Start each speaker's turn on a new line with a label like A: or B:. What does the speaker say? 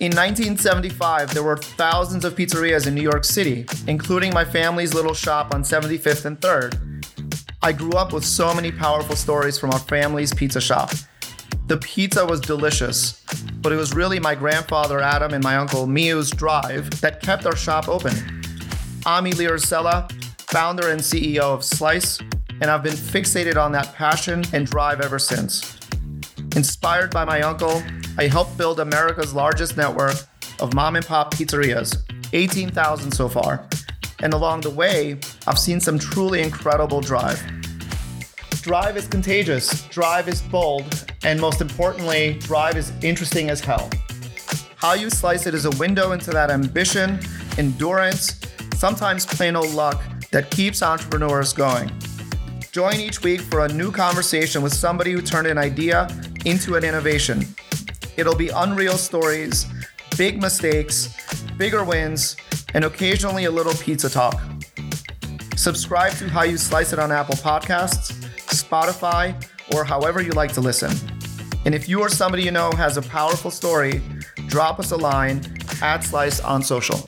A: In 1975, there were thousands of pizzerias in New York City, including my family's little shop on 75th and 3rd. I grew up with so many powerful stories from our family's pizza shop. The pizza was delicious, but it was really my grandfather Adam and my uncle Miu's drive that kept our shop open. I'm Ilir Sela, founder and CEO of Slice, and I've been fixated on that passion and drive ever since. Inspired by my uncle, I helped build America's largest network of mom and pop pizzerias, 18,000 so far. And along the way, I've seen some truly incredible drive. Drive is contagious, drive is bold, and most importantly, drive is interesting as hell. How you slice it is a window into that ambition, endurance, sometimes plain old luck that keeps entrepreneurs going. Join each week for a new conversation with somebody who turned an idea into an innovation. It'll be unreal stories, big mistakes, bigger wins, and occasionally a little pizza talk. Subscribe to How You Slice It on Apple Podcasts, Spotify, or however you like to listen. And if you or somebody you know has a powerful story, drop us a line at Slice on social.